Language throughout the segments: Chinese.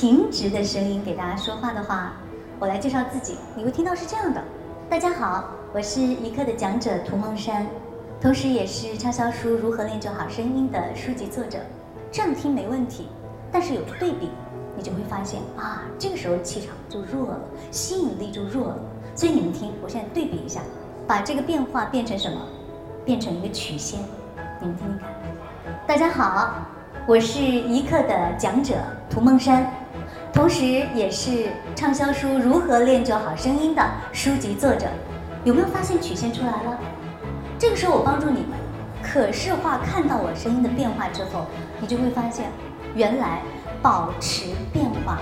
平直的声音给大家说话的话，我来介绍自己，你会听到是这样的：大家好，我是一课的讲者涂梦山，同时也是畅销书《如何练就好声音》的书籍作者。这样听没问题，但是有个对比，你就会发现啊，这个时候气场就弱了，吸引力就弱了。所以你们听，我现在对比一下，把这个变化变成什么？变成一个曲线，你们听听看。大家好，我是一课的讲者涂梦山，同时也是畅销书《如何练就好声音》的书籍作者。有没有发现曲线出来了？这个时候我帮助你们可视化看到我声音的变化之后，你就会发现，原来保持变化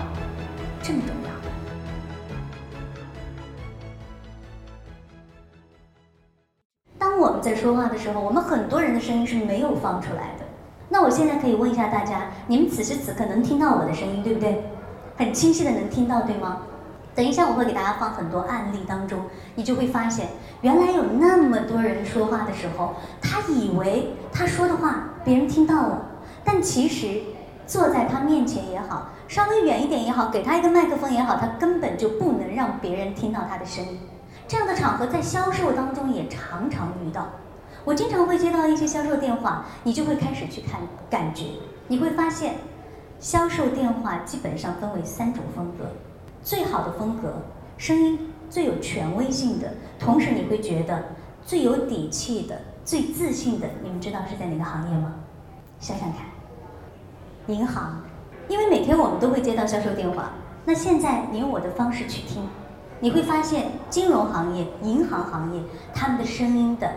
这么重要。当我们在说话的时候，我们很多人的声音是没有放出来的。那我现在可以问一下大家，你们此时此刻能听到我的声音，对不对？很清晰的能听到，对吗？等一下我会给大家放很多案例当中，你就会发现，原来有那么多人说话的时候，他以为他说的话别人听到了，但其实坐在他面前也好，稍微远一点也好，给他一个麦克风也好，他根本就不能让别人听到他的声音。这样的场合在销售当中也常常遇到，我经常会接到一些销售电话，你就会开始去看感觉，你会发现，销售电话基本上分为三种风格，最好的风格，声音最有权威性的，同时你会觉得最有底气的、最自信的，你们知道是在哪个行业吗？想想看，银行，因为每天我们都会接到销售电话，那现在你用我的方式去听。你会发现，金融行业、银行行业，他们的声音的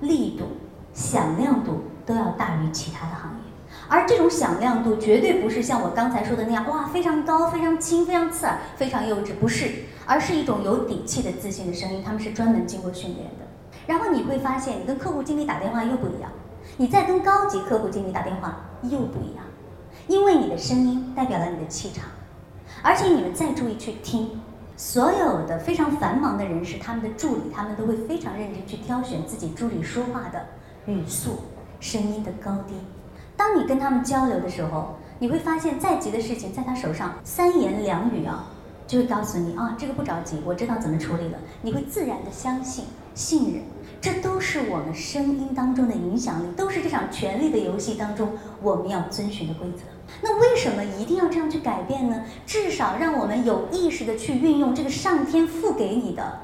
力度、响亮度都要大于其他的行业。而这种响亮度绝对不是像我刚才说的那样，哇，非常高、非常轻、非常刺耳、非常幼稚，不是，而是一种有底气的自信的声音。他们是专门经过训练的。然后你会发现，你跟客户经理打电话又不一样，你再跟高级客户经理打电话又不一样，因为你的声音代表了你的气场。而且你们再注意去听。所有的非常繁忙的人士，他们的助理，他们都会非常认真去挑选自己助理说话的语速、声音的高低。当你跟他们交流的时候，你会发现再急的事情，在他手上三言两语啊，就会告诉你啊，这个不着急，我知道怎么处理了。你会自然的相信、信任，这都是我们声音当中的影响力，都是这场权力的游戏当中我们要遵循的规则。那为什么一定要这样去改变呢？至少让我们有意识的去运用这个上天赋给你的、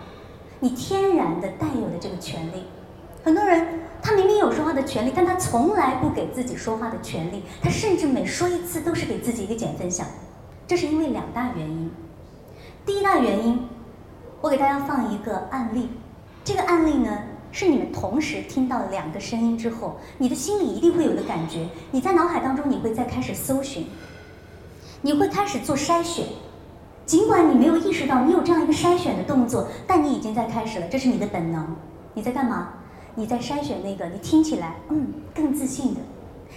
你天然的带有的这个权利。很多人他明明有说话的权利，但他从来不给自己说话的权利，他甚至每说一次都是给自己一个减分项。这是因为两大原因。第一大原因，我给大家放一个案例。这个案例呢？是你们同时听到两个声音之后，你的心里一定会有个感觉。你在脑海当中，你会再开始搜寻，你会开始做筛选。尽管你没有意识到你有这样一个筛选的动作，但你已经在开始了，这是你的本能。你在干嘛？你在筛选那个你听起来嗯更自信的，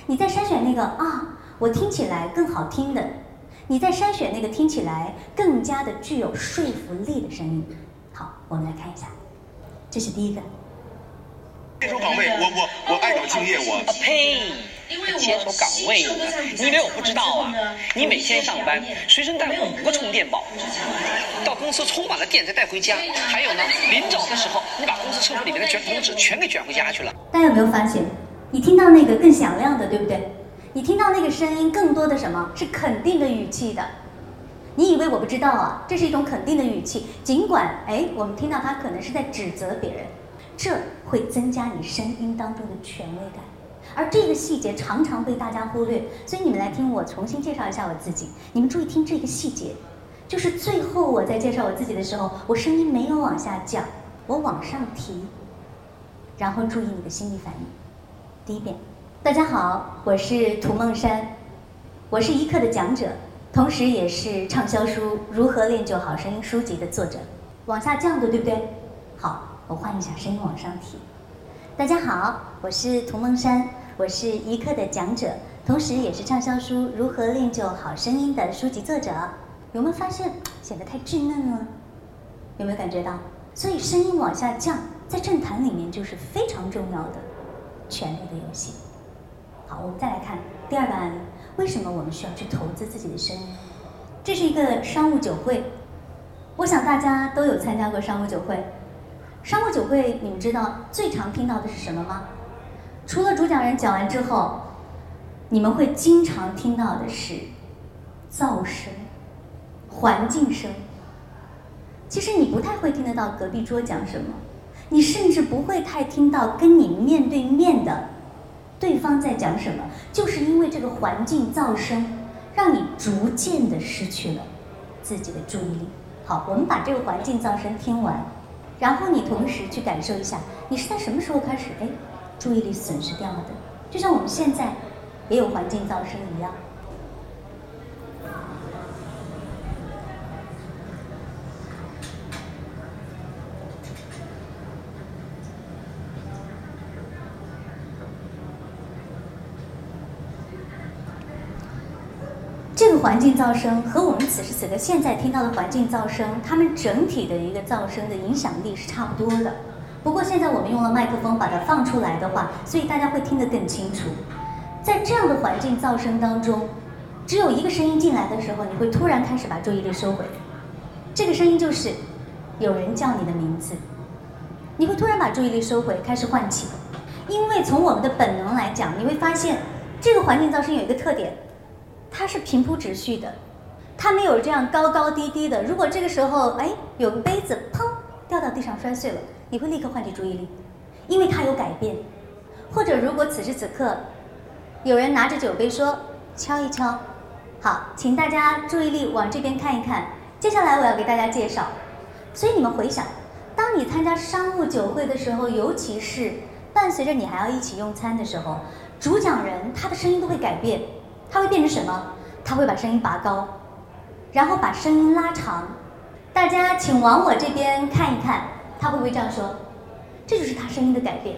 你在筛选那个啊我听起来更好听的，你在筛选那个听起来更加的具有说服力的声音。好，我们来看一下，这是第一个。这首岗位，我我我爱岗敬业，我呸！接手岗位呢？你以为我不知道啊？你每天上班随身带五个充电宝，到公司充满了电再带回家。还有呢，临走的时候，你把公司厕所里面的卷筒纸全给卷回家去了。大家有没有发现，你听到那个更响亮的，对不对？你听到那个声音更多的什么是肯定的语气的？你以为我不知道啊？这是一种肯定的语气，尽管哎，我们听到他可能是在指责别人。这会增加你声音当中的权威感，而这个细节常常被大家忽略。所以你们来听我重新介绍一下我自己。你们注意听这个细节，就是最后我在介绍我自己的时候，我声音没有往下降，我往上提。然后注意你的心理反应。第一遍，大家好，我是涂梦山，我是一课的讲者，同时也是畅销书《如何练就好声音》书籍的作者。往下降的，对不对？好。我换一下声音往上提。大家好，我是涂梦山，我是一课的讲者，同时也是畅销书《如何练就好声音》的书籍作者。有没有发现显得太稚嫩了？有没有感觉到？所以声音往下降，在政坛里面就是非常重要的权力的游戏。好，我们再来看第二个案例，为什么我们需要去投资自己的声音？这是一个商务酒会，我想大家都有参加过商务酒会。商务酒会，你们知道最常听到的是什么吗？除了主讲人讲完之后，你们会经常听到的是噪声、环境声。其实你不太会听得到隔壁桌讲什么，你甚至不会太听到跟你面对面的对方在讲什么，就是因为这个环境噪声，让你逐渐的失去了自己的注意力。好，我们把这个环境噪声听完。然后你同时去感受一下，你是在什么时候开始哎，注意力损失掉了的？就像我们现在也有环境噪声一样。这个环境噪声和我们此时此刻现在听到的环境噪声，它们整体的一个噪声的影响力是差不多的。不过现在我们用了麦克风把它放出来的话，所以大家会听得更清楚。在这样的环境噪声当中，只有一个声音进来的时候，你会突然开始把注意力收回。这个声音就是有人叫你的名字，你会突然把注意力收回，开始唤起。因为从我们的本能来讲，你会发现这个环境噪声有一个特点。它是平铺直叙的，它没有这样高高低低的。如果这个时候，哎，有个杯子砰地上摔碎了，你会立刻唤起注意力，因为它有改变。或者如果此时此刻，有人拿着酒杯说敲一敲，好，请大家注意力往这边看一看。接下来我要给大家介绍，所以你们回想，当你参加商务酒会的时候，尤其是伴随着你还要一起用餐的时候，主讲人他的声音都会改变。他会变成什么？他会把声音拔高，然后把声音拉长。大家请往我这边看一看，他会不会这样说？这就是他声音的改变。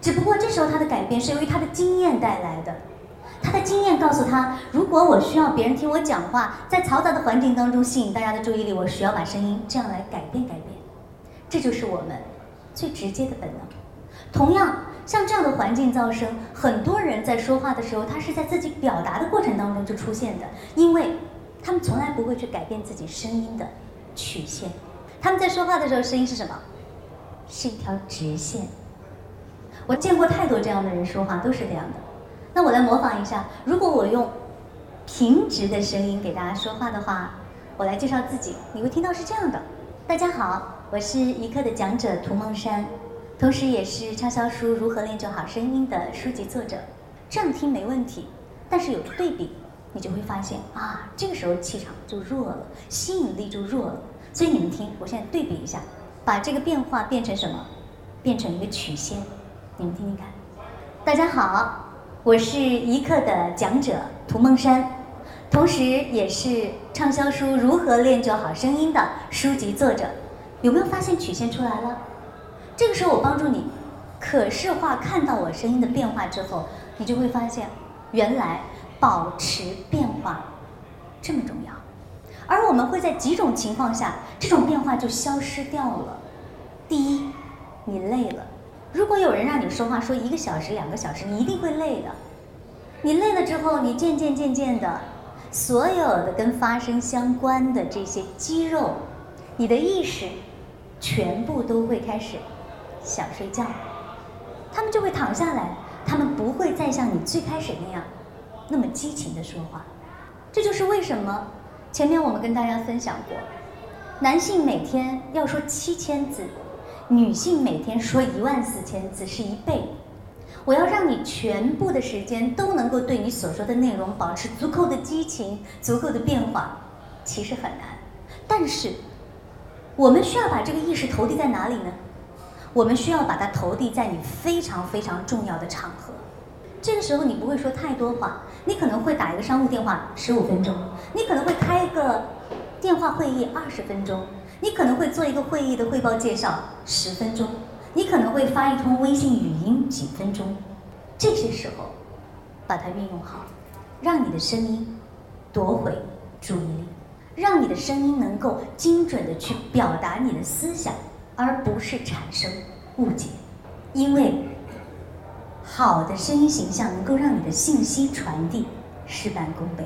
只不过这时候他的改变是由于他的经验带来的。他的经验告诉他，如果我需要别人听我讲话，在嘈杂的环境当中吸引大家的注意力，我需要把声音这样来改变改变。这就是我们最直接的本能。同样。像这样的环境噪声，很多人在说话的时候，他是在自己表达的过程当中就出现的，因为他们从来不会去改变自己声音的曲线。他们在说话的时候，声音是什么？是一条直线。我见过太多这样的人说话，都是这样的。那我来模仿一下，如果我用平直的声音给大家说话的话，我来介绍自己，你会听到是这样的：大家好，我是一课的讲者涂梦山。同时，也是畅销书《如何练就好声音》的书籍作者。这样听没问题，但是有对比，你就会发现啊，这个时候气场就弱了，吸引力就弱了。所以你们听，我现在对比一下，把这个变化变成什么？变成一个曲线。你们听听看。大家好，我是一课的讲者涂梦山，同时也是畅销书《如何练就好声音》的书籍作者。有没有发现曲线出来了？这个时候我帮助你可视化看到我声音的变化之后，你就会发现，原来保持变化这么重要。而我们会在几种情况下，这种变化就消失掉了。第一，你累了。如果有人让你说话说一个小时、两个小时，你一定会累的。你累了之后，你渐渐渐渐的，所有的跟发声相关的这些肌肉，你的意识，全部都会开始。想睡觉，他们就会躺下来，他们不会再像你最开始那样，那么激情的说话。这就是为什么前面我们跟大家分享过，男性每天要说七千字，女性每天说一万四千字是一倍。我要让你全部的时间都能够对你所说的内容保持足够的激情、足够的变化，其实很难。但是，我们需要把这个意识投递在哪里呢？我们需要把它投递在你非常非常重要的场合，这个时候你不会说太多话，你可能会打一个商务电话十五分钟，你可能会开一个电话会议二十分钟，你可能会做一个会议的汇报介绍十分钟，你可能会发一通微信语音几分钟，这些时候把它运用好，让你的声音夺回注意力，让你的声音能够精准的去表达你的思想。而不是产生误解，因为好的声音形象能够让你的信息传递事半功倍。